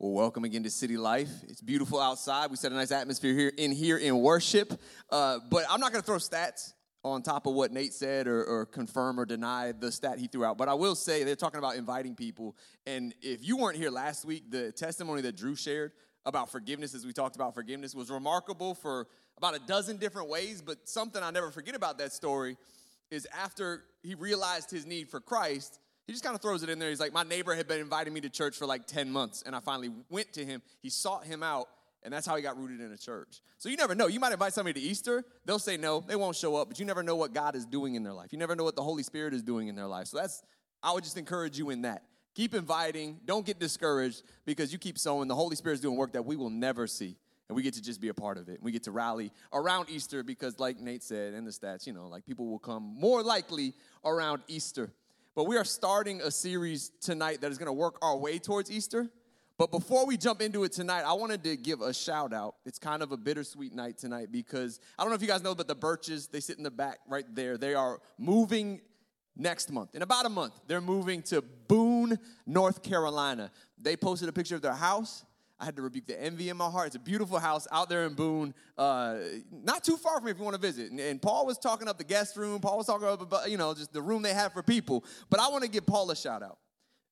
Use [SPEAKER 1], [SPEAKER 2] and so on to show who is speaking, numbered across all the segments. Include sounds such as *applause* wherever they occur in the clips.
[SPEAKER 1] Well, welcome again to City Life. It's beautiful outside. We set a nice atmosphere here in here in worship. Uh, but I'm not going to throw stats on top of what Nate said or, or, confirm or deny the stat he threw out. But I will say they're talking about inviting people. And if you weren't here last week, the testimony that Drew shared about forgiveness, as we talked about forgiveness, was remarkable for about a dozen different ways. But something I never forget about that story is after he realized his need for Christ, he just kind of throws it in there. He's like, My neighbor had been inviting me to church for like 10 months, and I finally went to him. He sought him out, and that's how he got rooted in a church. So you never know. You might invite somebody to Easter, they'll say no, they won't show up, but you never know what God is doing in their life. You never know what the Holy Spirit is doing in their life. So that's, I would just encourage you in that. Keep inviting, don't get discouraged because you keep sowing. The Holy Spirit is doing work that we will never see. And we get to just be a part of it. We get to rally around Easter because, like Nate said in the stats, you know, like people will come more likely around Easter. But we are starting a series tonight that is going to work our way towards Easter. But before we jump into it tonight, I wanted to give a shout out. It's kind of a bittersweet night tonight because I don't know if you guys know, but the Birches, they sit in the back right there. They are moving next month. In about a month, they're moving to Boone, North Carolina. They posted a picture of their house. I had to rebuke the envy in my heart. It's a beautiful house out there in Boone, uh, not too far from if you want to visit. And, and, Paul was talking up the guest room. Paul was talking about, you know, just the room they have for people. But I want to give Paul a shout out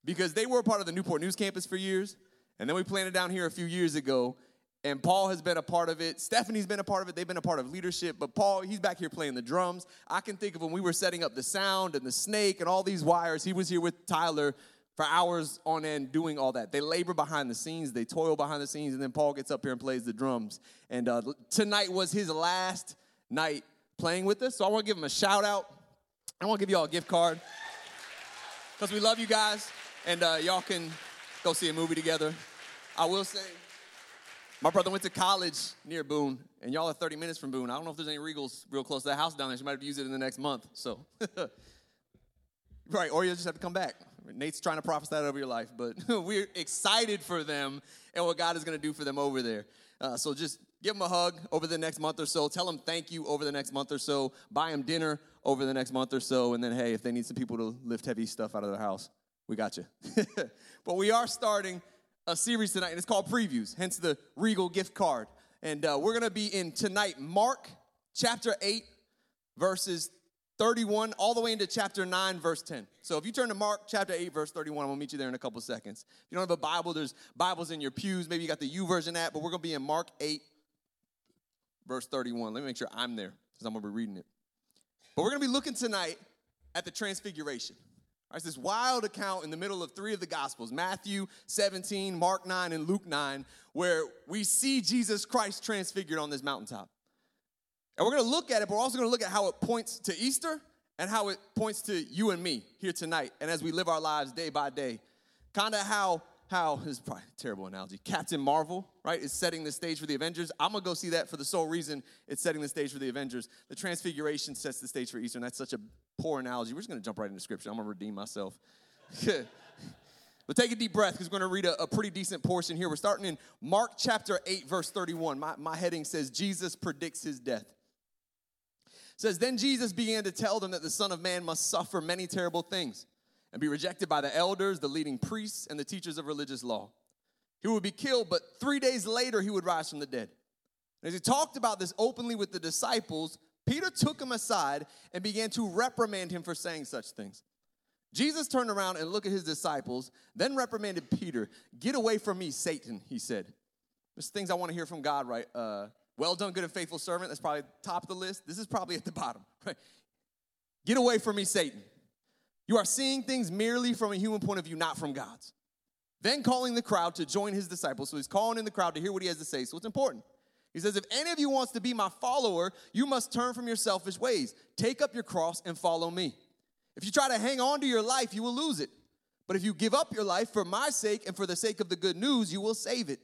[SPEAKER 1] because they were part of the Newport News campus for years. And then we planted down here a few years ago. And Paul has been a part of it. Stephanie's been a part of it. They've been a part of leadership. But Paul, he's back here playing the drums. I can think of when we were setting up the sound and the snake and all these wires. He was here with Tyler for hours on end doing all that. They labor behind the scenes, they toil behind the scenes, and then Paul gets up here and plays the drums. And uh, tonight was his last night playing with us, so I want to give him a shout out. I want to give y'all a gift card because we love you guys, and uh, y'all can go see a movie together. I will say, my brother went to college near Boone, and y'all are 30 minutes from Boone. I don't know if there's any Regals real close to the house down there. She might have to use it in the next month. So, *laughs* right, or you'll just have to come back. Nate's trying to prophesy that over your life, but *laughs* we're excited for them and what God is going to do for them over there. Uh, so just give them a hug over the next month or so. Tell them thank you over the next month or so. Buy them dinner over the next month or so. And then, hey, if they need some people to lift heavy stuff out of their house, we got you. *laughs* but we are starting a series tonight, and it's called Previews, hence the Regal gift card. And uh, we're going to be in tonight, Mark chapter 8, verses 31 all the way into chapter 9, verse 10. So if you turn to Mark chapter 8, verse 31, we'll meet you there in a couple seconds. If you don't have a Bible, there's Bibles in your pews. Maybe you got the YouVersion app, but we're to be in Mark 8, verse 31. Let me make sure I'm there because I'm to be reading it. But we're to be looking tonight at the transfiguration. All right, it's this wild account in the middle of three of the Gospels Matthew 17, Mark 9, and Luke 9, where we see Jesus Christ transfigured on this mountaintop. And we're going to look at it, but we're also going to look at how it points to Easter and how it points to you and me here tonight and as we live our lives day by day. Kind of how how *laughs* this is probably a terrible analogy. Captain Marvel, right, is setting the stage for the Avengers. I'm gonna go see that for the sole reason it's setting the stage for the Avengers. The Transfiguration sets the stage for Easter, and that's such a poor analogy. We're just gonna jump right into Scripture. I'm gonna redeem myself. *laughs* but take a deep breath because we're gonna read a, a, pretty decent portion here. We're starting in Mark chapter 8, verse 31. My, my heading says Jesus predicts his death says, Then Jesus began to tell them that the Son of Man must suffer many terrible things and be rejected by the elders, the leading priests, and the teachers of religious law. He would be killed, but three days later he would rise from the dead. And as he talked about this openly with the disciples, Peter took him aside and began to reprimand him for saying such things. Jesus turned around and looked at his disciples, then reprimanded Peter. Get away from me, Satan, he said. There's things I want to hear from God right uh, well done, good and faithful servant. That's probably top of the list. This is probably at the *laughs* bottom. Right? Get away from me, Satan. You are seeing things merely from a human point of view, not from God's. Then calling the crowd to join his disciples. So he's calling in the crowd to hear what he has to say. So it's important. He says, If any of you wants to be my follower, you must turn from your selfish ways. Take up your cross and follow me. If you try to hang on to your life, you will lose it. But if you give up your life for my sake and for the sake of the good news, you will save it.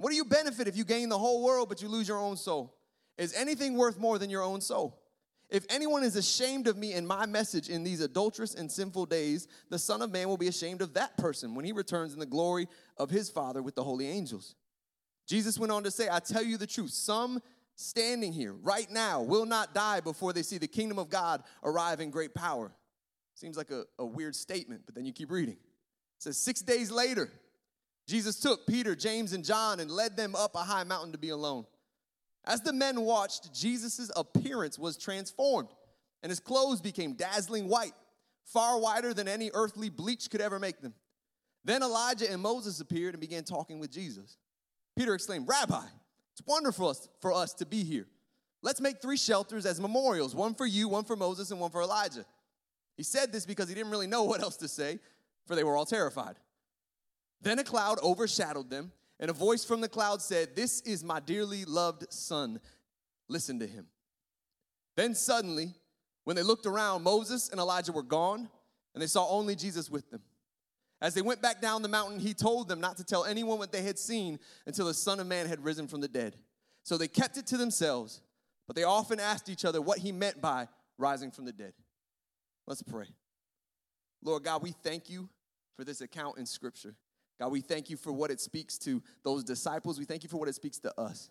[SPEAKER 1] What do you benefit if you gain the whole world but you lose your own soul? Is anything worth more than your own soul? If anyone is ashamed of me and my message in these adulterous and sinful days, the Son of Man will be ashamed of that person when he returns in the glory of his Father with the holy angels. Jesus went on to say, I tell you the truth, some standing here right now will not die before they see the kingdom of God arrive in great power. Seems like a, a weird statement, but then you keep reading. It says, Six days later, Jesus took Peter, James, and John and led them up a high mountain to be alone. As the men watched, Jesus' appearance was transformed, and his clothes became dazzling white, far whiter than any earthly bleach could ever make them. Then Elijah and Moses appeared and began talking with Jesus. Peter exclaimed, Rabbi, it's wonderful for us to be here. Let's make three shelters as memorials one for you, one for Moses, and one for Elijah. He said this because he didn't really know what else to say, for they were all terrified. Then a cloud overshadowed them, and a voice from the cloud said, This is my dearly loved son. Listen to him. Then suddenly, when they looked around, Moses and Elijah were gone, and they saw only Jesus with them. As they went back down the mountain, he told them not to tell anyone what they had seen until the Son of Man had risen from the dead. So they kept it to themselves, but they often asked each other what he meant by rising from the dead. Let's pray. Lord God, we thank you for this account in Scripture. God, we thank you for what it speaks to those disciples. We thank you for what it speaks to us.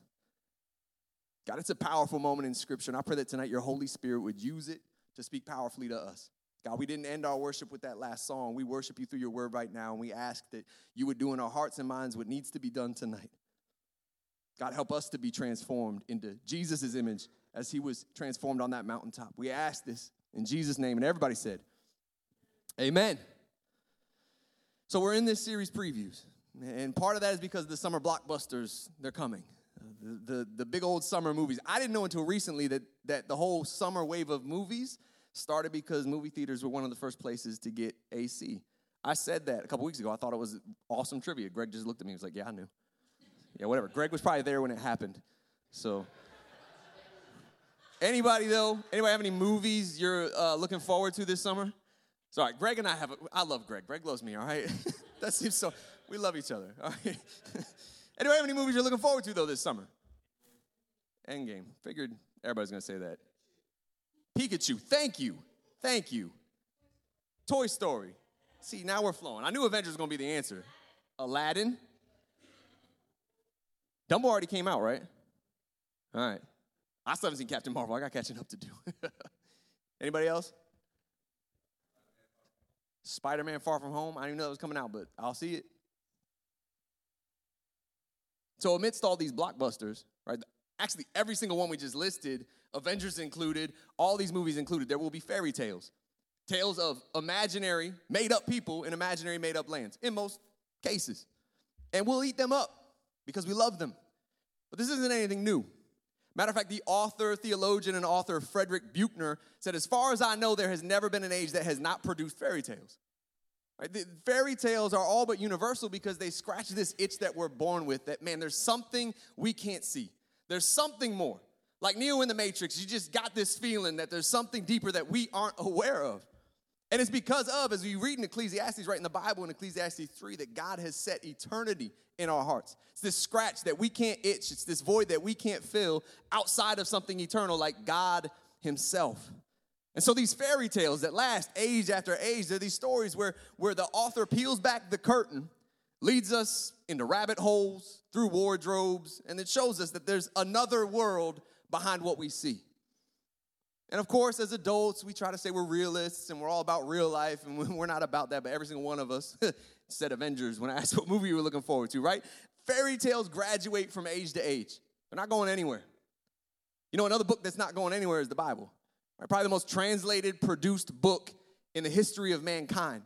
[SPEAKER 1] God, it's a powerful moment in Scripture, and I pray that tonight your Holy Spirit would use it to speak powerfully to us. God, we didn't end our worship with that last song. We worship you through your word right now, and we ask that you would do in our hearts and minds what needs to be done tonight. God, help us to be transformed into Jesus' image as he was transformed on that mountaintop. We ask this in Jesus' name, and everybody said, Amen. So we're in this series previews, and part of that is because the summer blockbusters they're coming. The, the, the big old summer movies. I didn't know until recently that, that the whole summer wave of movies started because movie theaters were one of the first places to get AC. I said that a couple weeks ago. I thought it was awesome trivia. Greg just looked at me and was like, Yeah, I knew. Yeah, whatever. Greg was probably there when it happened. So, anybody though? Anybody have any movies you're uh, looking forward to this summer? Sorry, Greg and I have, a, I love Greg. Greg loves me, all right? *laughs* that seems so, we love each other, all right? *laughs* anyway, any movies you're looking forward to, though, this summer? Endgame. Figured everybody's gonna say that. Pikachu, thank you. Thank you. Toy Story. See, now we're flowing. I knew Avengers was gonna be the answer. Aladdin. Dumbo already came out, right? All right. I still haven't seen Captain Marvel. I got catching up to do. *laughs* Anybody else? Spider Man Far From Home. I didn't even know that was coming out, but I'll see it. So, amidst all these blockbusters, right? Actually, every single one we just listed, Avengers included, all these movies included, there will be fairy tales. Tales of imaginary, made up people in imaginary, made up lands, in most cases. And we'll eat them up because we love them. But this isn't anything new. Matter of fact, the author, theologian, and author Frederick Buechner said, As far as I know, there has never been an age that has not produced fairy tales. Right? The fairy tales are all but universal because they scratch this itch that we're born with that, man, there's something we can't see. There's something more. Like Neo in the Matrix, you just got this feeling that there's something deeper that we aren't aware of. And it's because of, as we read in Ecclesiastes, right in the Bible in Ecclesiastes 3, that God has set eternity in our hearts. It's this scratch that we can't itch, it's this void that we can't fill outside of something eternal like God Himself. And so these fairy tales that last age after age, they're these stories where, where the author peels back the curtain, leads us into rabbit holes, through wardrobes, and it shows us that there's another world behind what we see. And of course, as adults, we try to say we're realists and we're all about real life, and *laughs* we're not about that, but every single one of us *laughs* said Avengers when I asked what movie you were looking forward to, right? Fairy tales graduate from age to age, they're not going anywhere. You know, another book that's not going anywhere is the Bible. Right? Probably the most translated, produced book in the history of mankind.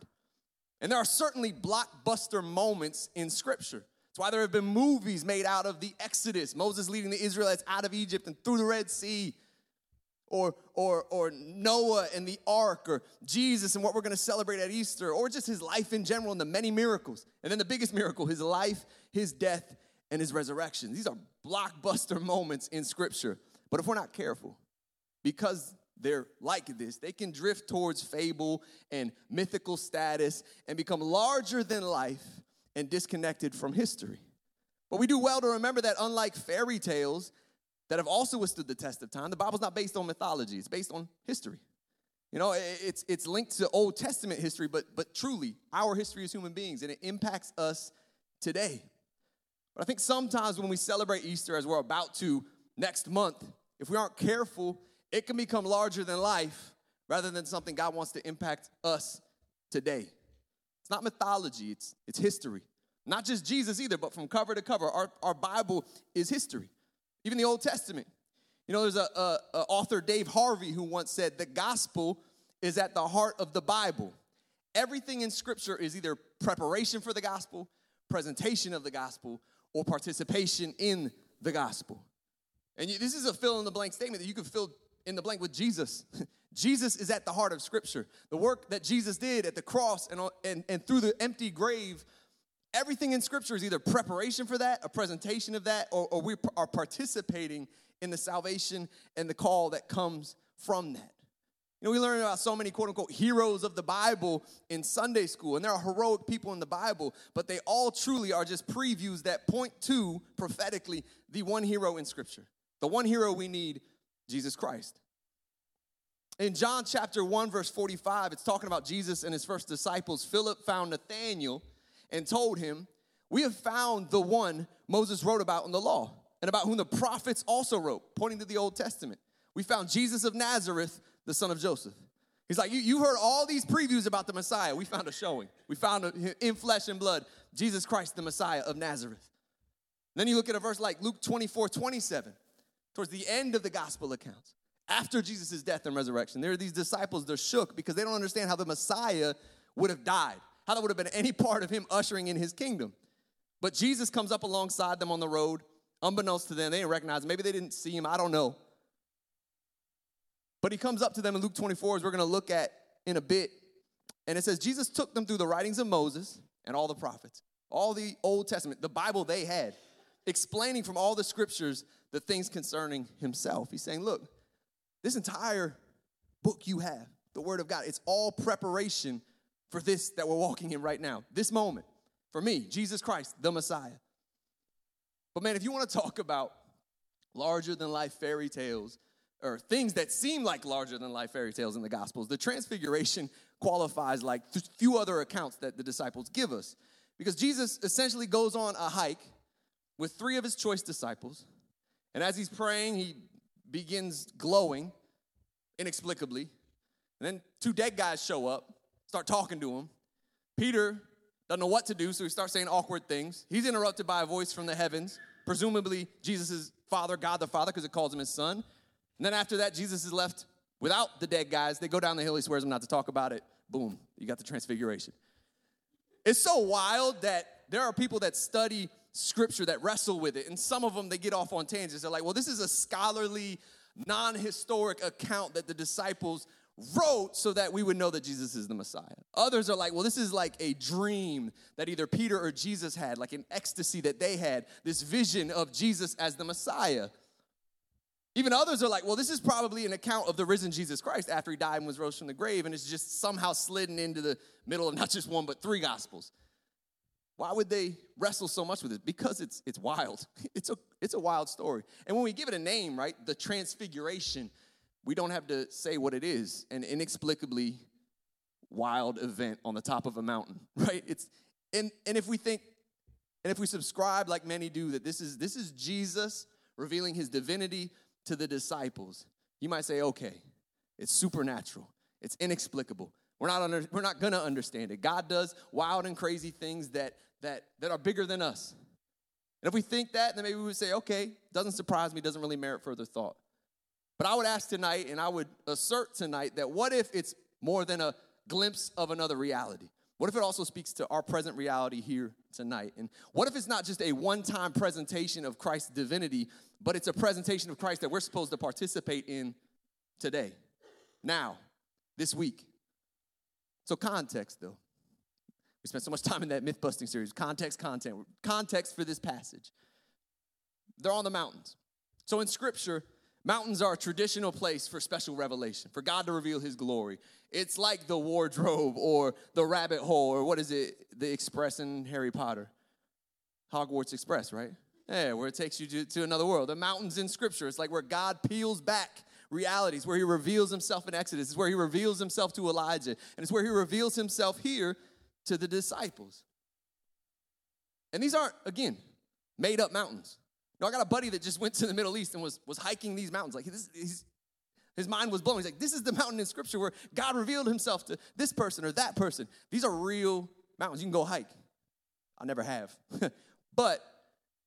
[SPEAKER 1] And there are certainly blockbuster moments in Scripture. That's why there have been movies made out of the Exodus, Moses leading the Israelites out of Egypt and through the Red Sea or, or, or Noah and the ark, or Jesus and what we're going to celebrate at Easter, or just his life in general and the many miracles. And then the biggest *laughs* miracle, his life, his death, and his resurrection. These are blockbuster moments in Scripture. But if we're not careful, because they're like this, they can drift towards fable and mythical status and become larger than life and disconnected from history. But we do well to remember that, unlike fairy tales, that have also withstood the test of time. The Bible's not based on mythology, it's based on history. You know, it's, it's linked to Old Testament history, but, but truly, our history as human beings, and it impacts us today. But I think sometimes when we celebrate Easter, as we're about to next month, if we aren't careful, it can become larger than life rather than something God wants to impact us today. It's not mythology, it's, it's history. Not just Jesus either, but from cover to cover. Our, our Bible is history, even the Old Testament. You know, there's a, a, a author, Dave Harvey, who once said, The gospel is at the heart of the Bible. Everything in Scripture is either preparation for the gospel, presentation of the gospel, or participation in the gospel. And you, this is a fill in the blank statement that you can fill in the blank with Jesus. *laughs* Jesus is at the heart of Scripture. The work that Jesus did at the cross and, and, and through the empty grave, everything in Scripture is either preparation for that, a presentation of that, or, or we are participating in the salvation and the call that comes from that. You know, we learn about so many quote unquote heroes of the Bible in Sunday school, and there are heroic people in the Bible, but they all truly are just previews that point to prophetically the one hero in Scripture. The one hero we need, Jesus Christ. In John chapter 1, verse 45, it's talking about Jesus and his first disciples. Philip found Nathanael and told him, We have found the one Moses wrote about in the law, and about whom the prophets also wrote, pointing to the Old Testament. We found Jesus of Nazareth the son of Joseph. He's like, you, you heard all these previews about the Messiah. We found a showing. We found a, in flesh and blood Jesus Christ, the Messiah of Nazareth. Then you look at a verse like Luke 24, 27, towards the end of the gospel accounts. After Jesus' death and resurrection, there are these disciples, they're shook because they don't understand how the Messiah would have died, how that would have been any part of him ushering in his kingdom. But Jesus comes up alongside them on the road, unbeknownst to them. They didn't recognize him. Maybe they didn't see him. I don't know. But he comes up to them in Luke 24, as we're going to look at in a bit. And it says, Jesus took them through the writings of Moses and all the prophets, all the Old Testament, the Bible they had, explaining from all the scriptures the things concerning himself. He's saying, Look, this entire book you have, the Word of God, it's all preparation for this that we're walking in right now, this moment. For me, Jesus Christ, the Messiah. But man, if you want to talk about larger than life fairy tales, or things that seem like larger than life fairy tales in the Gospels. The Transfiguration qualifies like a few other accounts that the disciples give us. Because Jesus essentially goes on a hike with three of his choice disciples. And as he's praying, he begins glowing inexplicably. And then two dead guys show up, start talking to him. Peter doesn't know what to do, so he starts saying awkward things. He's interrupted by a voice from the heavens, presumably Jesus' father, God the Father, because it calls him his son. And then after that, Jesus is left without the dead guys. They go down the hill, he swears them not to talk about it. Boom, you got the transfiguration. It's so wild that there are people that study scripture that wrestle with it, and some of them they get off on tangents. They're like, well, this is a scholarly, non historic account that the disciples wrote so that we would know that Jesus is the Messiah. Others are like, well, this is like a dream that either Peter or Jesus had, like an ecstasy that they had, this vision of Jesus as the Messiah. Even others are like, well, this is probably an account of the risen Jesus Christ after he died and was rose from the grave, and it's just somehow slidden into the middle of not just one, but three gospels. Why would they wrestle so much with it? Because it's, it's wild. *laughs* It's a, it's a wild story. And when we give it a name, right, the transfiguration, we don't have to say what it is an inexplicably wild event on the top of a mountain, *laughs* right? It's, and, and if we think, and if we subscribe like many do, that this is, this is Jesus revealing his divinity to the disciples, you might say, okay, it's supernatural, it's inexplicable. We're not, under, we're not gonna understand it. God does wild and crazy things that, that, that are bigger than us. And if we think that, then maybe we would say, okay, doesn't surprise me, doesn't really merit further thought. But I would ask tonight, and I would assert tonight, that what if it's more than a glimpse of another reality? What if it also speaks to our present reality here tonight? And what if it's not just a one time presentation of Christ's divinity, but it's a presentation of Christ that we're supposed to participate in today, now, this week? So, context though. We spent so much time in that myth busting series. Context, content. Context for this passage. They're on the mountains. So, in scripture, Mountains are a traditional place for special revelation, for God to reveal his glory. It's like the wardrobe or the rabbit hole or what is it, the express in Harry Potter? Hogwarts Express, right? Yeah, where it takes you to, to another world. The mountains in scripture, it's like where God peels back realities, where he reveals himself in Exodus. It's where he reveals himself to Elijah. And it's where he reveals himself here to the disciples. And these aren't, again, made up mountains. I got a buddy that just went to the Middle East and was, was hiking these mountains. Like, this, his mind was blown. He's like, this is the mountain in Scripture where God revealed himself to this person or that person. These are real mountains. You can go hike. I never have. *laughs* but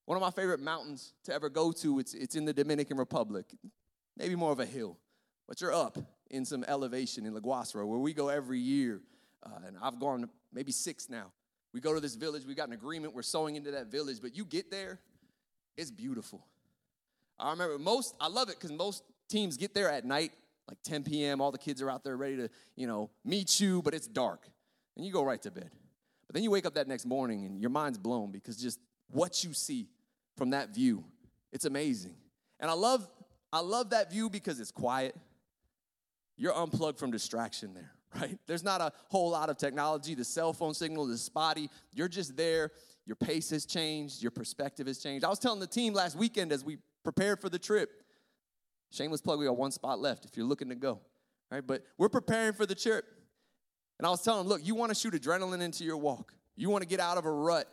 [SPEAKER 1] one of my favorite mountains to ever go to, it's, it's in the Dominican Republic. Maybe more of a hill, but you're up in some elevation in La Guasra, where we go every year. Uh, and I've gone maybe six now. We go to this village, we got an agreement, we're sowing into that village, but you get there, it's beautiful. I remember most, I love it because most teams get there at night, like 10 p.m. All the kids are out there ready to, you know, meet you, but it's dark. And you go right to bed. But then you wake up that next morning and your mind's blown because just what you see from that view, it's amazing. And I love, I love that view because it's quiet. You're unplugged from distraction there, *laughs* right? There's not a whole lot of technology. The cell phone signal is spotty. You're just there. Your pace has changed. Your perspective has changed. I was telling the team last weekend as we prepared for the trip. Shameless plug, we got one spot left if you're looking to go. Right? But we're preparing for the trip. And I was telling them, look, you want to shoot adrenaline into your walk. You want to get out of a rut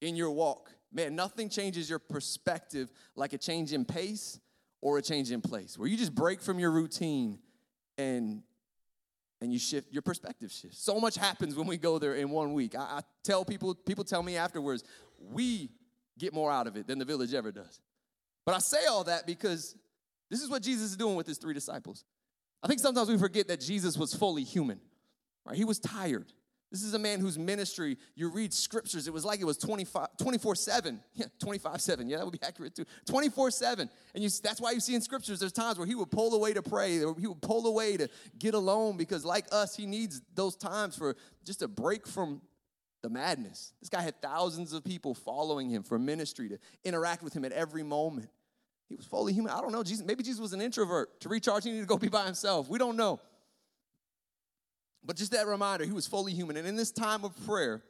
[SPEAKER 1] in your walk. Man, nothing changes your perspective like a change in pace or a change in place, where you just break from your routine and and you shift your perspective shifts. So much happens when we go there in one week. I, I tell people, people tell me afterwards, we get more out of it than the village ever does. But I say all that because this is what Jesus is doing with his three disciples. I think sometimes we forget that Jesus was fully human, right? He was tired. This is a man whose ministry, you read scriptures, it was like it was 24 7. *laughs* Yeah, 25 7. Yeah, that would be accurate too. 24 7. And you, that's why you see in scriptures, there's times where he would pull away to pray, he would pull away to get alone because, like us, he needs those times for just a break from the madness. This guy had thousands of people following him for ministry to interact with him at every moment. He was fully human. I don't know. Jesus, maybe Jesus was an introvert. To recharge, he needed to go be by himself. We don't know. But just that reminder, he was fully human. And in this time of prayer,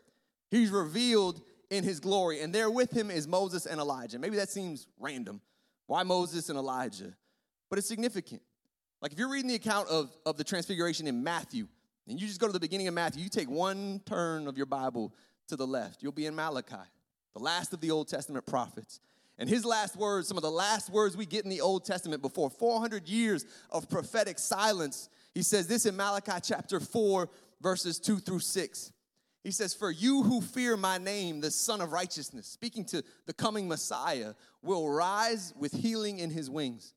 [SPEAKER 1] he's revealed in his glory. And there with him is Moses and Elijah. Maybe that seems random. Why Moses and Elijah? But it's significant. Like if you're reading the account of, of the transfiguration in Matthew, and you just go to the beginning of Matthew, you take one turn of your Bible to the left, you'll be in Malachi, the last of the Old Testament prophets. And his last words, some of the last words we get in the Old Testament before 400 years of prophetic silence, he says this in Malachi chapter 4, verses 2 through 6. He says, For you who fear my name, the Sun of Righteousness, speaking to the coming Messiah, will rise with healing in his wings.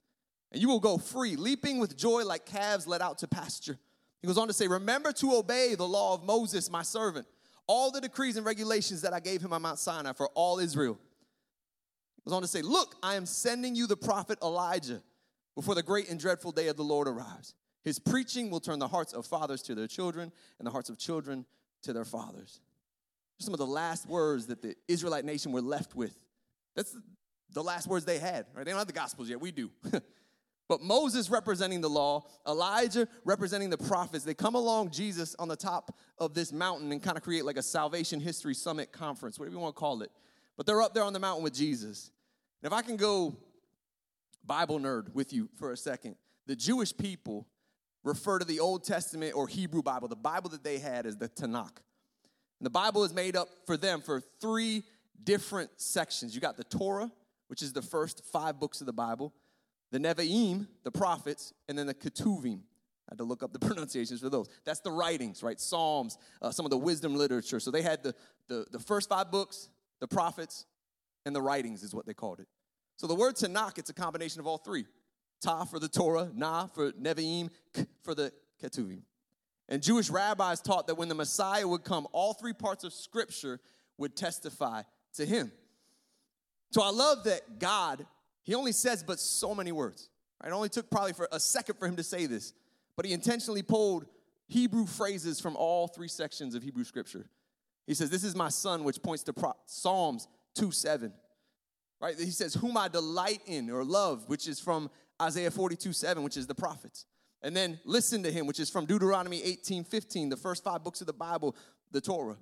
[SPEAKER 1] And you will go free, leaping with joy like calves led out to pasture. He goes on to say, Remember to obey the law of Moses, my servant, all the decrees and regulations that I gave him on Mount Sinai for all Israel. He goes on to say, Look, I am sending you the prophet Elijah before the great and dreadful day of the Lord arrives. His preaching will turn the hearts of fathers to their children and the hearts of children to their fathers. Some of the last words that the Israelite nation were left with. That's the last words they had, right? They don't have the Gospels yet, we do. *laughs* but Moses representing the law, Elijah representing the prophets, they come along Jesus on the top of this mountain and kind of create like a salvation history summit conference, whatever you want to call it. But they're up there on the mountain with Jesus. And if I can go Bible nerd with you for a second, the Jewish people refer to the Old Testament or Hebrew Bible, the Bible that they had, is the Tanakh. And the Bible is made up for them for three different sections. You got the Torah, which is the first five books of the Bible, the Nevi'im, the prophets, and then the Ketuvim. I had to look up the *laughs* pronunciations for those. That's the writings, right? Psalms, uh, some of the wisdom literature. So they had the, the, the first five books, the prophets, and the writings is what they called it. So the word Tanakh, it's a combination of all three. Ta for the Torah, Na for Nevi'im, K for the Ketuvim. And Jewish rabbis taught that when the Messiah would come, all three parts of Scripture would testify to him. So I love that God, he only says but so many words. Right? It only took probably for a second for him to say this, but he intentionally pulled Hebrew phrases from all three sections of Hebrew Scripture. He says, This is my son, which points to Pro- Psalms 2 7. Right? He says, Whom I delight in or love, which is from Isaiah 42 7, which is the prophets. And then listen to him, which is from Deuteronomy 18 15, the first five books of the Bible, the Torah.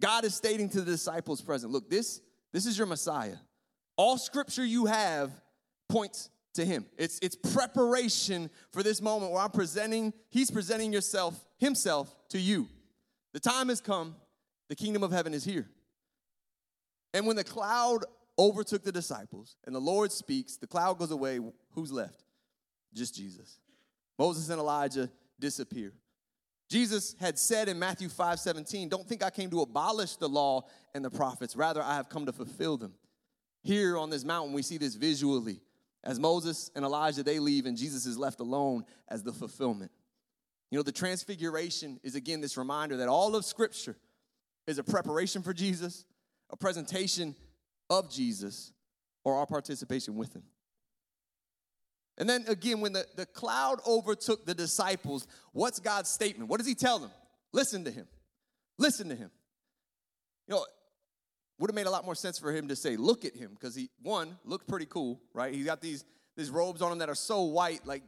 [SPEAKER 1] God is stating to the disciples present, look, this, this is your Messiah. All scripture you have points to him. It's, it's preparation for this moment where I'm presenting, he's presenting yourself, himself to you. The time has come, the kingdom of heaven is here. And when the cloud overtook the disciples, and the Lord speaks, the cloud goes away. Who's left? Just Jesus. Moses and Elijah disappear. Jesus had said in Matthew 5 17, Don't think I came to abolish the law and the prophets. Rather, I have come to fulfill them. Here on this mountain, we see this visually. As Moses and Elijah, they leave, and Jesus is left alone as the fulfillment. You know, the transfiguration is again this reminder that all of Scripture is a preparation for Jesus, a presentation of Jesus, or our participation with Him. And then again, when the, the cloud overtook the disciples, what's God's statement? What does He tell them? Listen to Him. Listen to Him. You know, would have made a lot more sense for him to say, look at him, because he, one, looked pretty cool, right? He's got these, these robes on him that are so white, like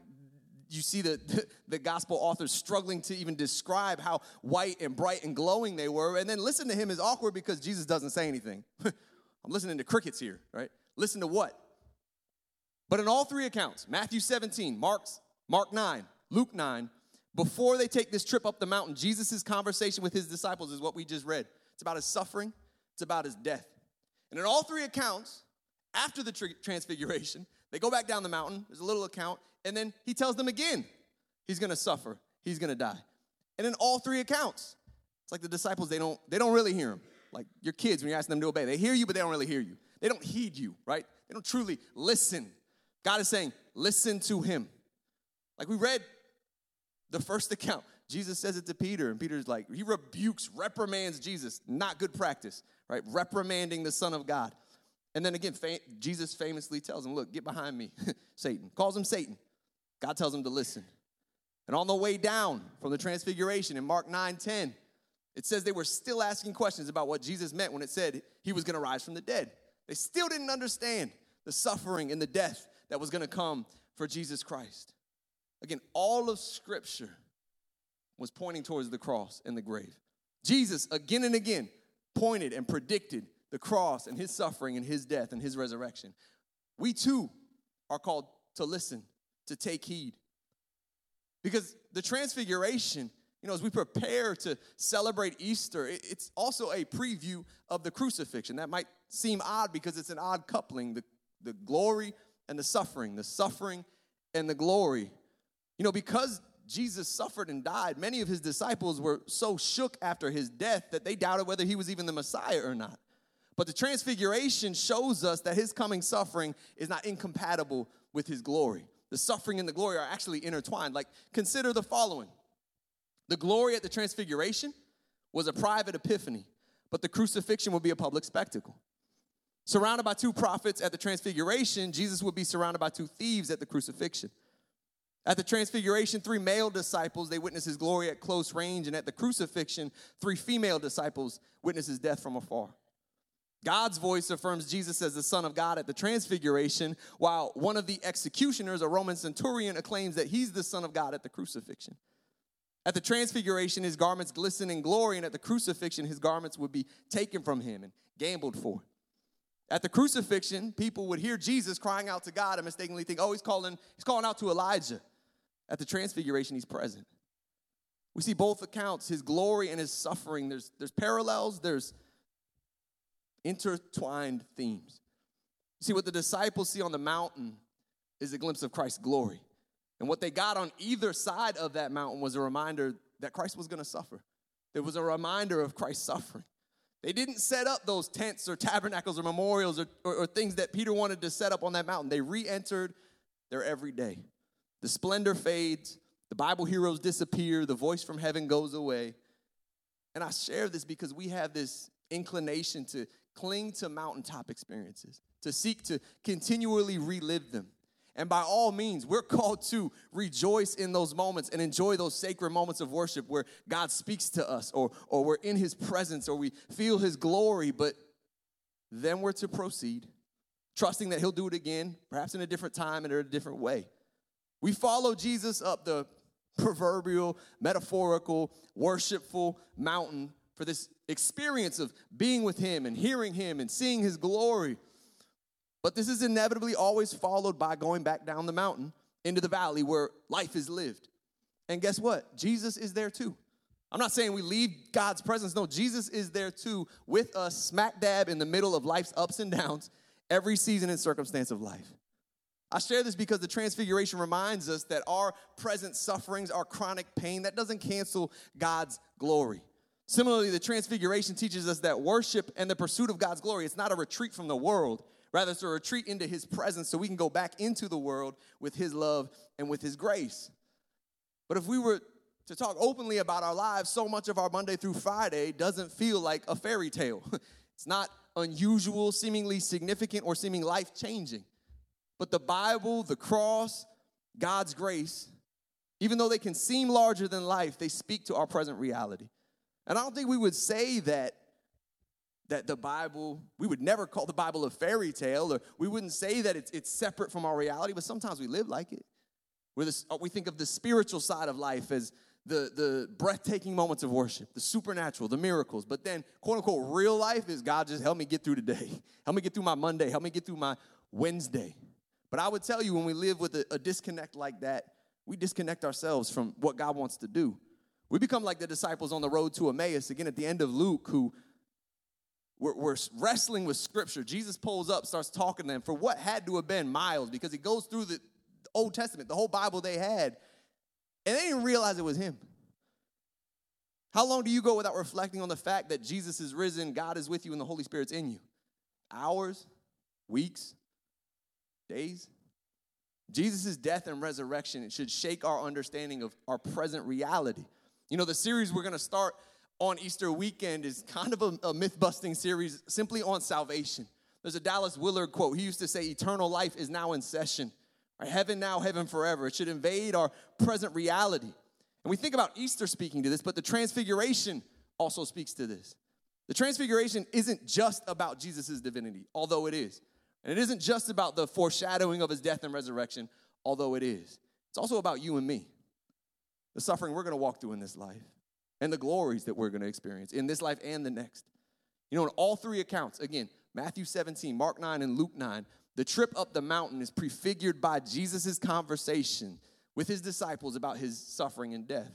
[SPEAKER 1] you see the, the, the, gospel authors struggling to even describe how white and bright and glowing they were. And then listen to him is awkward because Jesus doesn't say anything. *laughs* I'm listening to crickets here, right? Listen to what? But in all three accounts, Matthew 17, Mark's, Mark 9, Luke 9, before they take this trip up the mountain, Jesus' conversation with his disciples is what we just read. It's about his suffering, it's about his death. And in all three accounts, after the transfiguration, they go back down the mountain. There's a little account. And then he tells them again, he's to suffer. He's to die. And in all three accounts, it's like the disciples, they don't, they don't really hear him. Like your kids, when you ask them to obey, they hear you, but they don't really hear you. They don't heed you, right? They don't truly listen. God is saying, listen to him. Like we read the first account. Jesus says it to Peter, and Peter's like, he rebukes, reprimands Jesus. Not good practice, right? Reprimanding the Son of God. And then again, Jesus famously tells him, Look, get behind me, *laughs* Satan. Calls him Satan. God tells him to listen. And on the way down from the transfiguration in Mark 9 10, it says they were still asking questions about what Jesus meant when it said he was going to rise from the dead. They still didn't understand the suffering and the death that was going to come for Jesus Christ. Again, all of Scripture was pointing towards the cross and the grave. Jesus, again and again, pointed and predicted the cross and his suffering and his death and his resurrection. We too are called to listen, to take heed. Because the transfiguration, you know, as we prepare to celebrate Easter, it's also a preview of the crucifixion. That might seem odd because it's an odd coupling the, the glory and the suffering, the suffering and the glory. You know, because Jesus suffered and died, many of his disciples were so shook after his death that they doubted whether he was even the Messiah or not. But the transfiguration shows us that his coming suffering is not incompatible with his glory. The suffering and the glory are actually intertwined. Like, consider the following the glory at the transfiguration was a private epiphany, but the crucifixion would be a public spectacle. Surrounded by two prophets at the transfiguration, Jesus would be surrounded by two thieves at the crucifixion. At the transfiguration, three male disciples, they witness his glory at close range, and at the crucifixion, three female disciples witness his death from afar. God's voice affirms Jesus as the Son of God at the transfiguration, while one of the executioners, a Roman centurion, acclaims that he's the Son of God at the crucifixion. At the transfiguration, his garments glisten in glory, and at the crucifixion, his garments would be taken from him and gambled for. At the crucifixion, people would hear Jesus crying out to God and mistakenly think, oh, he's calling, he's calling out to Elijah. At the transfiguration, he's present. We see both accounts, his glory and his suffering. There's, there's parallels, there's intertwined themes. See, what the disciples see on the mountain is a glimpse of Christ's glory. And what they got on either side of that mountain was a reminder that Christ was going to suffer. There was a reminder of Christ's suffering. They didn't set up those tents or tabernacles or memorials or, or, or things that Peter wanted to set up on that mountain. They re entered their everyday. The splendor fades, the Bible heroes disappear, the voice from heaven goes away. And I share this because we have this inclination to cling to mountaintop experiences, to seek to continually relive them. And by all means, we're *laughs* called to rejoice in those moments and enjoy those sacred moments of worship where God speaks to us or, or we're in his presence or we feel his glory. But then we're to proceed, trusting that he'll do it again, perhaps in a different time and in a different way. We follow Jesus up the proverbial, metaphorical, worshipful mountain for this experience of being with Him and hearing Him and seeing His glory. But this is inevitably always followed by going back down the mountain into the valley where life is lived. And guess what? Jesus is there too. I'm not saying we leave God's presence. No, Jesus is there too with us, smack dab in the middle of life's ups and downs, every season and circumstance of life. I share this because the transfiguration reminds us that our present sufferings, our chronic pain, that doesn't cancel God's glory. Similarly, the transfiguration teaches us that worship and the pursuit of God's glory, it's not a retreat from the world. Rather, a retreat into his presence so we can go back into the world with his love and with his grace. But if we were to talk openly about our lives, so much of our Monday through Friday doesn't feel like a fairy tale. *laughs* it's not unusual, seemingly significant, or seeming life changing. But the Bible, the cross, God's grace, even though they can seem larger than life, they speak to our present reality. And I don't think we would say that that the Bible, we would never call the Bible a fairy tale, or we wouldn't say that it's, it's separate from our reality, but sometimes we live like it. This, we think of the spiritual side of life as the, the breathtaking moments of worship, the supernatural, the miracles. But then, quote unquote, real life is God just help me get through today. *laughs* Help me get through my Monday. Help me get through my Wednesday. But I would tell you, when we live with a, a disconnect like that, we disconnect ourselves from what God wants to do. We become like the disciples on the road to Emmaus, again at the end of Luke, who were, were wrestling with scripture. Jesus pulls up, starts talking to them for what had to have been miles because he goes through the Old Testament, the whole Bible they had, and they didn't realize it was him. How long do you go without reflecting on the fact that Jesus is risen, God is with you, and the Holy Spirit's in you? Hours, weeks, days. Jesus' death and resurrection should shake our understanding of our present reality. You know, the series we're going to start on Easter weekend is kind of a, a myth busting series simply on salvation. There's a Dallas Willard quote. He used to say, Eternal life is now in session. Right? Heaven now, heaven forever. It should invade our present reality. And we think about Easter speaking to this, but the Transfiguration also speaks to this. The Transfiguration isn't just about Jesus' divinity, although it is. And it isn't just about the foreshadowing of his death and resurrection, although it is. It's also about you and me, the suffering we're to walk through in this life, and the glories that we're going to experience in this life and the next. You know, in all three accounts, again, Matthew 17, Mark 9, and Luke 9, the trip up the mountain is prefigured by Jesus' conversation with his disciples about his suffering and death.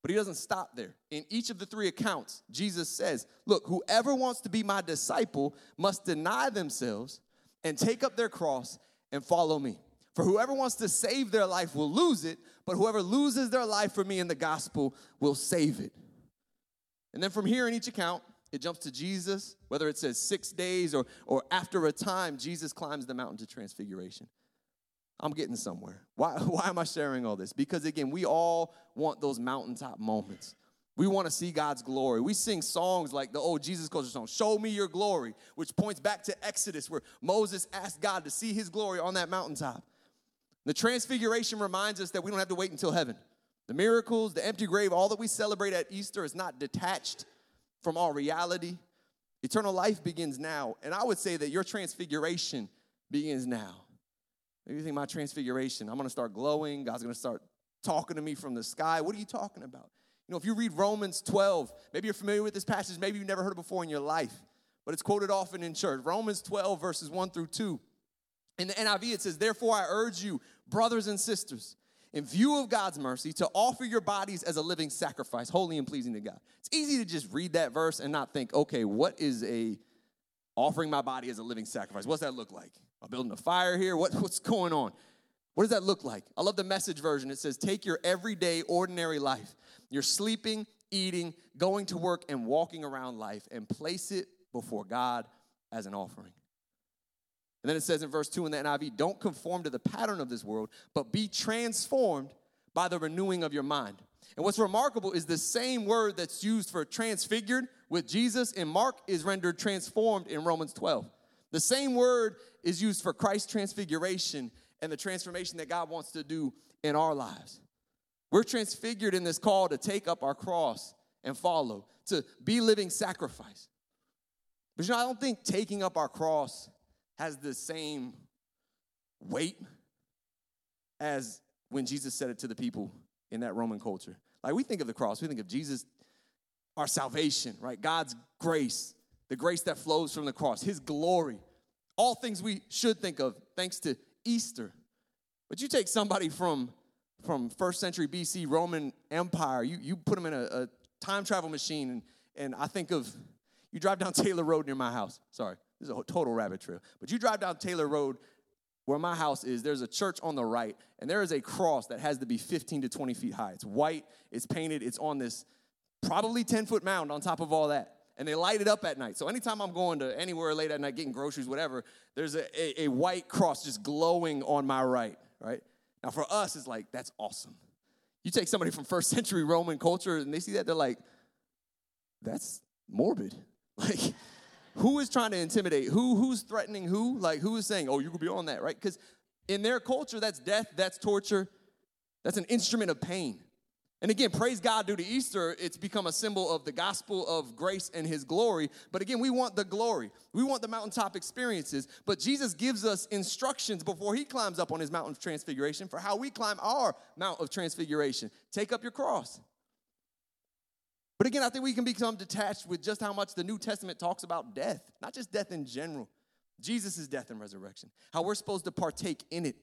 [SPEAKER 1] But he doesn't stop there. In each of the three accounts, Jesus says, Look, whoever wants to be my disciple must deny themselves and take up their cross and follow me. For whoever wants to save their life will lose it, but whoever loses their life for me in the gospel will save it. And then from here in each account, it jumps to Jesus, whether it says six days or, or after a time, Jesus climbs the mountain to transfiguration. I'm getting somewhere. Why, *laughs* why am I sharing all this? Because again, we all want those mountaintop moments. We want to see God's glory. We sing songs like the old Jesus culture song, Show Me Your Glory, which points back to Exodus, where Moses asked God to see his glory on that mountaintop. The transfiguration reminds us that we don't have to wait until heaven. The miracles, the empty grave, all that we celebrate at Easter is not detached from our reality. Eternal life begins now. And I would say that your transfiguration begins now. Maybe you think my transfiguration, I'm gonna start glowing, God's gonna start talking to me from the sky. What are you talking about? You know, if you read Romans 12, maybe you're familiar with this passage, maybe you've never heard it before in your life, but it's quoted often in church. Romans 12, verses 1 through 2. In the NIV, it says, Therefore, I urge you, brothers and sisters, in view of God's mercy, to offer your bodies as a living sacrifice, holy and pleasing to God. It's easy to just read that verse and not think, okay, what is a offering my body as a living sacrifice? What's that look like? Am building a fire here? What, what's going on? What does that look like? I love the message version. It says, Take your everyday, ordinary life, your sleeping, eating, going to work, and walking around life, and place it before God as an offering. And then it says in verse 2 in the NIV, Don't conform to the pattern of this world, but be transformed by the renewing of your mind. And what's remarkable is the same word that's used for transfigured with Jesus in Mark is rendered transformed in Romans 12. The same word is used for Christ's transfiguration and the transformation that God wants to do in our lives. We're transfigured in this call to take up our cross and follow, to be living sacrifice. But you know, I don't think taking up our cross has the same weight as when Jesus said it to the people in that Roman culture. Like we think of the cross, we think of Jesus, our salvation, right? God's grace, the grace that flows from the cross, His glory, all things we should think of thanks to Easter. But you take somebody from from first century BC Roman Empire, you, you put them in a, a time travel machine, and, and I think of you drive down Taylor Road near my house. Sorry, this is a total rabbit trail. But you drive down Taylor Road where my house is, there's a church on the right, and there is a cross that has to be 15 to 20 feet high. It's white, it's painted, it's on this probably 10 foot mound on top of all that. And they light it up at night. So anytime I'm going to anywhere late at night, getting groceries, whatever, there's a, a, a white cross just glowing on my right, right? Now for us, it's like, that's awesome. You take somebody from first century Roman culture and they see that, they're like, that's morbid. *laughs* Like, who is trying to intimidate? Who who's threatening who? Like who is saying, "Oh, you could be on that," right? Because in their culture, that's death, that's torture, that's an instrument of pain. And again, praise God, due to Easter, it's become a symbol of the gospel of grace and his glory. But again, we want the glory. We want the mountaintop experiences. But Jesus gives us instructions before he climbs up on his mountain of transfiguration for how we climb our mount of transfiguration. Take up your cross. But again, I think we can become detached with just how much the New Testament talks about death, not just death in general. Jesus' death and resurrection, how we're supposed to partake in it.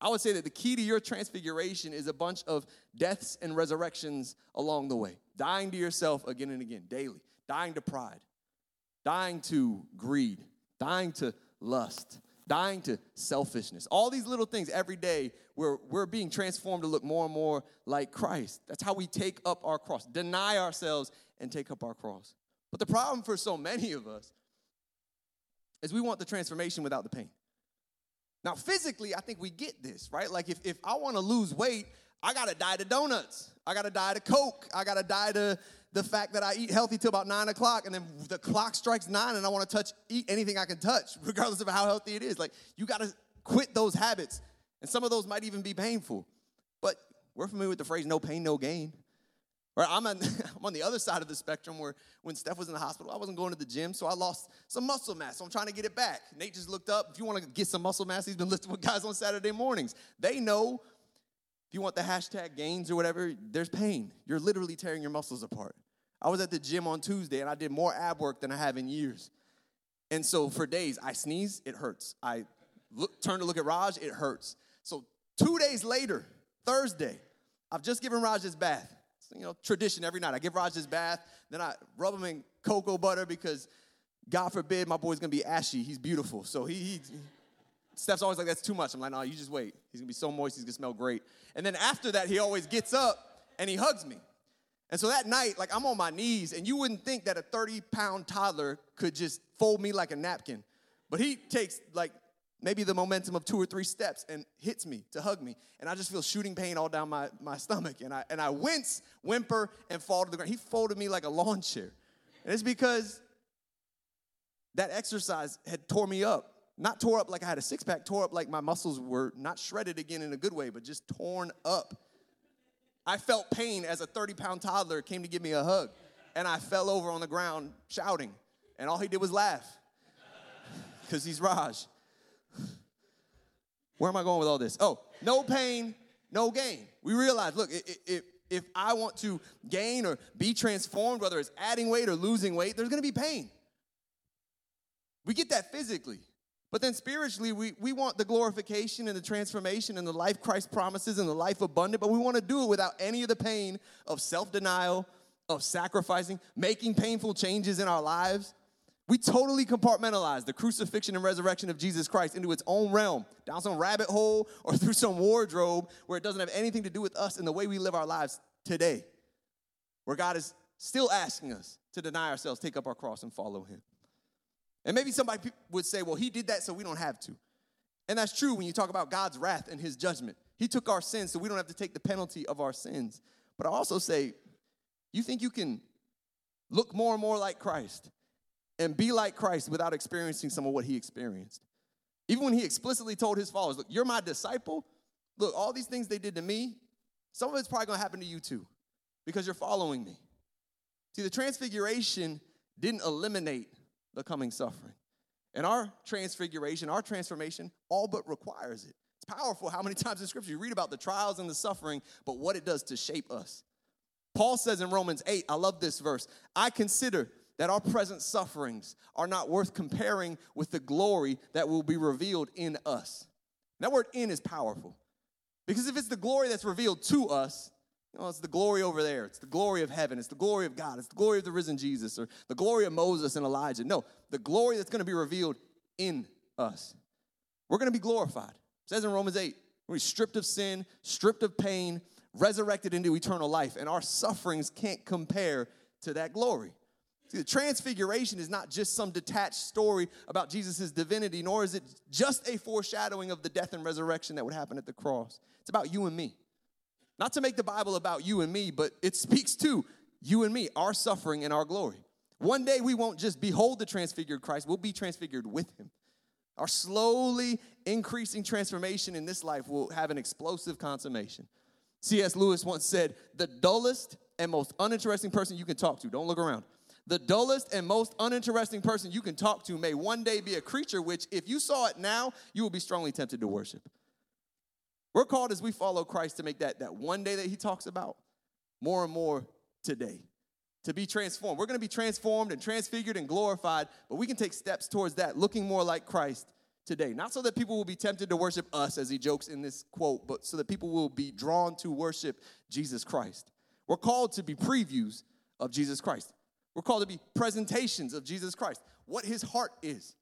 [SPEAKER 1] I would say that the key to your transfiguration is a bunch of deaths and resurrections along the way. Dying to yourself again and again, daily. Dying to pride, dying to greed, dying to lust, dying to selfishness. All these little things every day where we're being transformed to look more and more like Christ. That's how we take up our cross, deny ourselves and take up our cross. But the problem for so many of us is we want the transformation without the pain. Now, physically, I think we get this, right? Like if, if I want to lose weight, I gotta die to donuts. I gotta die to Coke. I gotta die to the fact that I eat healthy till about nine o'clock, and then the clock strikes nine, and I want to touch, eat anything I can touch, *laughs* regardless of how healthy it is. Like you got to quit those habits, and some of those might even be painful. But we're familiar with the phrase "no pain, no gain." Right? I'm on, *laughs* I'm on the other side of the spectrum where when Steph was in the hospital, I wasn't going to the gym, so I lost some muscle mass. So I'm trying to get it back. Nate just looked up. If you want to get some muscle mass, he's been *laughs* lifting with guys on Saturday mornings. They know if you want the hashtag gains or whatever, there's pain. You're literally tearing your muscles apart. I was at the gym on Tuesday and I did more ab work than I have in years. And so for days, I sneeze, it hurts. I look, turn to look at Raj, it hurts. So two days later, Thursday, I've just given Raj his bath. It's, you know, tradition every night. I give Raj his bath, then I rub him in cocoa butter because God forbid my boy's gonna be ashy. He's beautiful. So he, he Steph's always like, that's too much. I'm like, no, you just wait. He's gonna be so moist, he's gonna smell great. And then after that, he always gets up and he hugs me. And so that night, like I'm on my knees, and you wouldn't think that a 30 pound toddler could just fold me like a napkin. But he takes like maybe the momentum of two or three steps and hits me to hug me. And I just feel shooting pain all down my, my stomach. And I, and I wince, whimper, and fall to the ground. He folded me like a lawn chair. And it's because that exercise had tore me up. Not tore up like I had a six pack, tore up like my muscles were not shredded again in a good way, but just torn up. I felt pain as a 30 pound toddler came to give me a hug, and I fell over on the ground shouting, and all he did was laugh *laughs* because he's Raj. Where am I going with all this? Oh, no pain, no gain. We realize, look, if, if I want to gain or be transformed, whether it's adding weight or losing weight, there's gonna be pain. We get that physically. But then spiritually, we, we want the glorification and the transformation and the life Christ promises and the life abundant, but we want to do it without any of the pain of self denial, of sacrificing, making painful changes in our lives. We totally compartmentalize the crucifixion and resurrection of Jesus Christ into its own realm, down some rabbit hole or *laughs* through some wardrobe where it doesn't have anything to do with us and the way we live our lives today, where God is still asking us to deny ourselves, take up our cross, and follow Him. And maybe somebody would say, well, he did that so we don't have to. And that's true when you talk about God's wrath and his judgment. He took our sins so we don't have to take the penalty of our sins. But I also say, you think you can look more and more like Christ and be like Christ without experiencing some of what he experienced? Even when he explicitly told his followers, look, you're my disciple. Look, all these things they did to me, some of it's probably gonna happen to you too because you're following me. See, the transfiguration didn't eliminate the coming suffering. And our transfiguration, our transformation, all but requires it. It's powerful how many *laughs* times in Scripture you read about the trials and the suffering, but what it does to shape us. Paul says in Romans 8, I love this verse, I consider that our present sufferings are not worth comparing with the glory that will be revealed in us. That word in is powerful. Because if it's the glory that's revealed to us, it's the glory over there. It's the glory of heaven. It's the glory of God. It's the glory of the risen Jesus or the glory of Moses and Elijah. No, the glory that's going to be revealed in us. we're going to be glorified. It says in Romans 8, we're stripped of sin, stripped of pain, resurrected into eternal life, and our sufferings can't compare to that glory. See, the transfiguration is not just some detached story about Jesus' divinity, nor is it just a foreshadowing of the death and resurrection that would happen at the cross. It's about you and me. Not to make the Bible about you and me, but it speaks to you and me, our suffering and our glory. One day we won't just behold the transfigured Christ, we'll be transfigured with him. Our slowly increasing transformation in this life will have an explosive consummation. C.S. Lewis once said, The dullest and most uninteresting person you can talk to, don't look around. The dullest and most uninteresting person you can talk to may one day be a creature which, if you saw it now, you will be strongly tempted to worship. We're called as we follow Christ to make that, that one day that he talks about more and more today to be transformed. We're going to be transformed and transfigured and glorified, but we can take steps towards that, looking more like Christ today. Not so that people will be tempted to worship us, as he jokes in this quote, but so that people will be drawn to worship Jesus Christ. We're called to be previews of Jesus Christ. We're called to be presentations of Jesus Christ, what his heart is.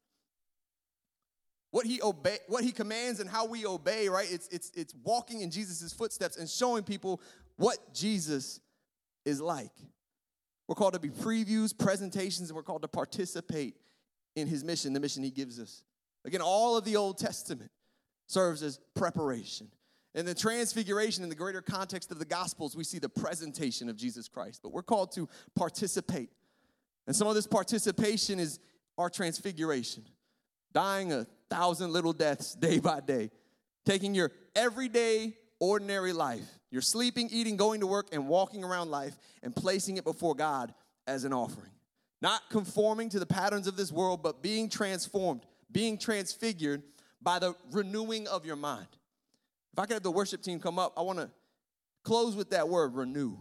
[SPEAKER 1] What he obey, what he commands and how we obey, right? It's it's it's walking in Jesus' footsteps and showing people what Jesus is like. We're called to be previews, presentations, and we're called to participate in his mission, the mission he gives us. Again, all of the Old Testament serves as preparation. In the transfiguration, in the greater context of the Gospels, we see the presentation of Jesus Christ. But we're called to participate. And some of this participation is our transfiguration, dying a thousand little deaths *laughs* day by day, taking your everyday, ordinary life you're sleeping, eating, going to work, and walking around life and placing it before God as an offering. Not conforming to the patterns of this world, but being transformed, being transfigured by the renewing of your mind. If I could have the worship team come up, I want to close with that word renew.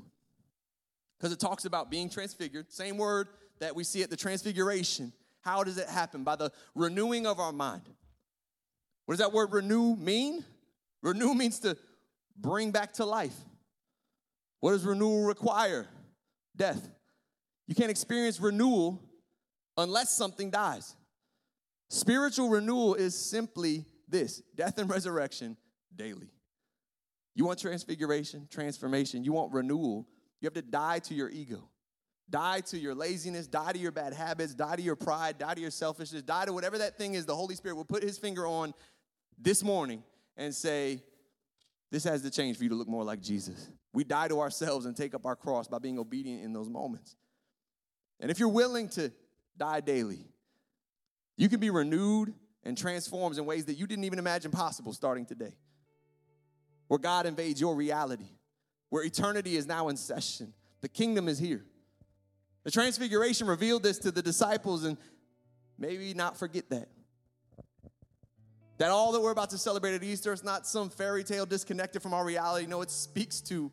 [SPEAKER 1] Because it talks about being transfigured, same word that we see at the transfiguration. How does it happen? By the renewing of our mind. What does that word renew mean? Renew means to bring back to life. What does renewal require? Death. You can't experience renewal unless something dies. Spiritual renewal is simply this death and resurrection daily. You want transfiguration, transformation, you want renewal, you have to die to your ego. Die to your laziness, die to your bad habits, die to your pride, die to your selfishness, die to whatever that thing is the Holy Spirit will put his finger on this morning and say, this has to change for you to look more like Jesus. We die to ourselves and take up our cross by being obedient in those moments. And if you're willing to die daily, you can be renewed and transformed in ways that you didn't even imagine possible starting today. Where God invades your reality, where eternity is now in session, the kingdom is here. The transfiguration revealed this to the disciples, and maybe not forget that. That all that we're about to celebrate at Easter is not some fairy tale disconnected from our reality. No, it speaks to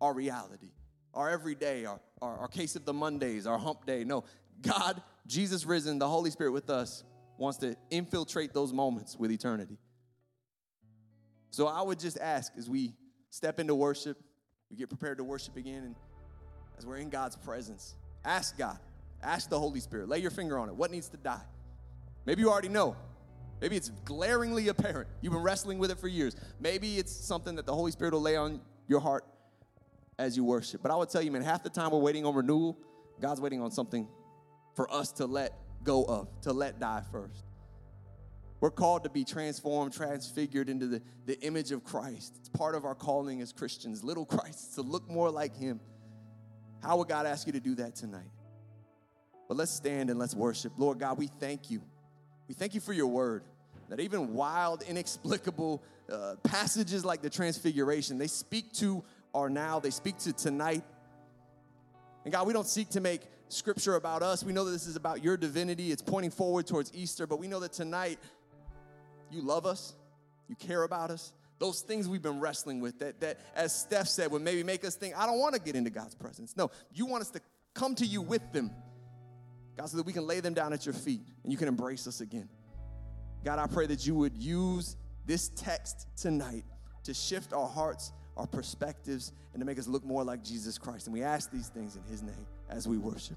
[SPEAKER 1] our reality, our everyday, our, our, our case of the Mondays, our hump day. No, God, Jesus risen, the Holy Spirit with us, wants to infiltrate those moments with eternity. So I would just ask as we step into worship, we get prepared to worship again, and as we're in God's presence, ask God, ask the Holy Spirit, lay your finger on it. What needs to die? Maybe you already know. Maybe it's glaringly apparent. You've been wrestling with it for years. Maybe it's something that the Holy Spirit will lay on your heart as you worship. But I would tell you, man, half the time we're waiting on renewal, God's waiting on something for us to let go of, to let die first. We're called to be transformed, transfigured into the, the image of Christ. It's part of our calling as Christians, little Christ, to look more like Him. How would God ask you to do that tonight? But let's stand and let's worship. Lord God, we thank you. We thank you for your word. That even wild, inexplicable uh, passages like the Transfiguration, they speak to our now, they speak to tonight. And God, we don't seek to make scripture about us. We know that this is about your divinity. It's pointing forward towards Easter, but we know that tonight you love us, you care about us. Those things we've been wrestling with, that, that as Steph said, would maybe make us think, I don't want to get into God's presence. No, you want us to come to you with them God, so that we can lay them down at your feet and you can embrace us again. God, I pray that you would use this text tonight to shift our hearts, our perspectives, and to make us look more like Jesus Christ. And we ask these things in his name as we worship.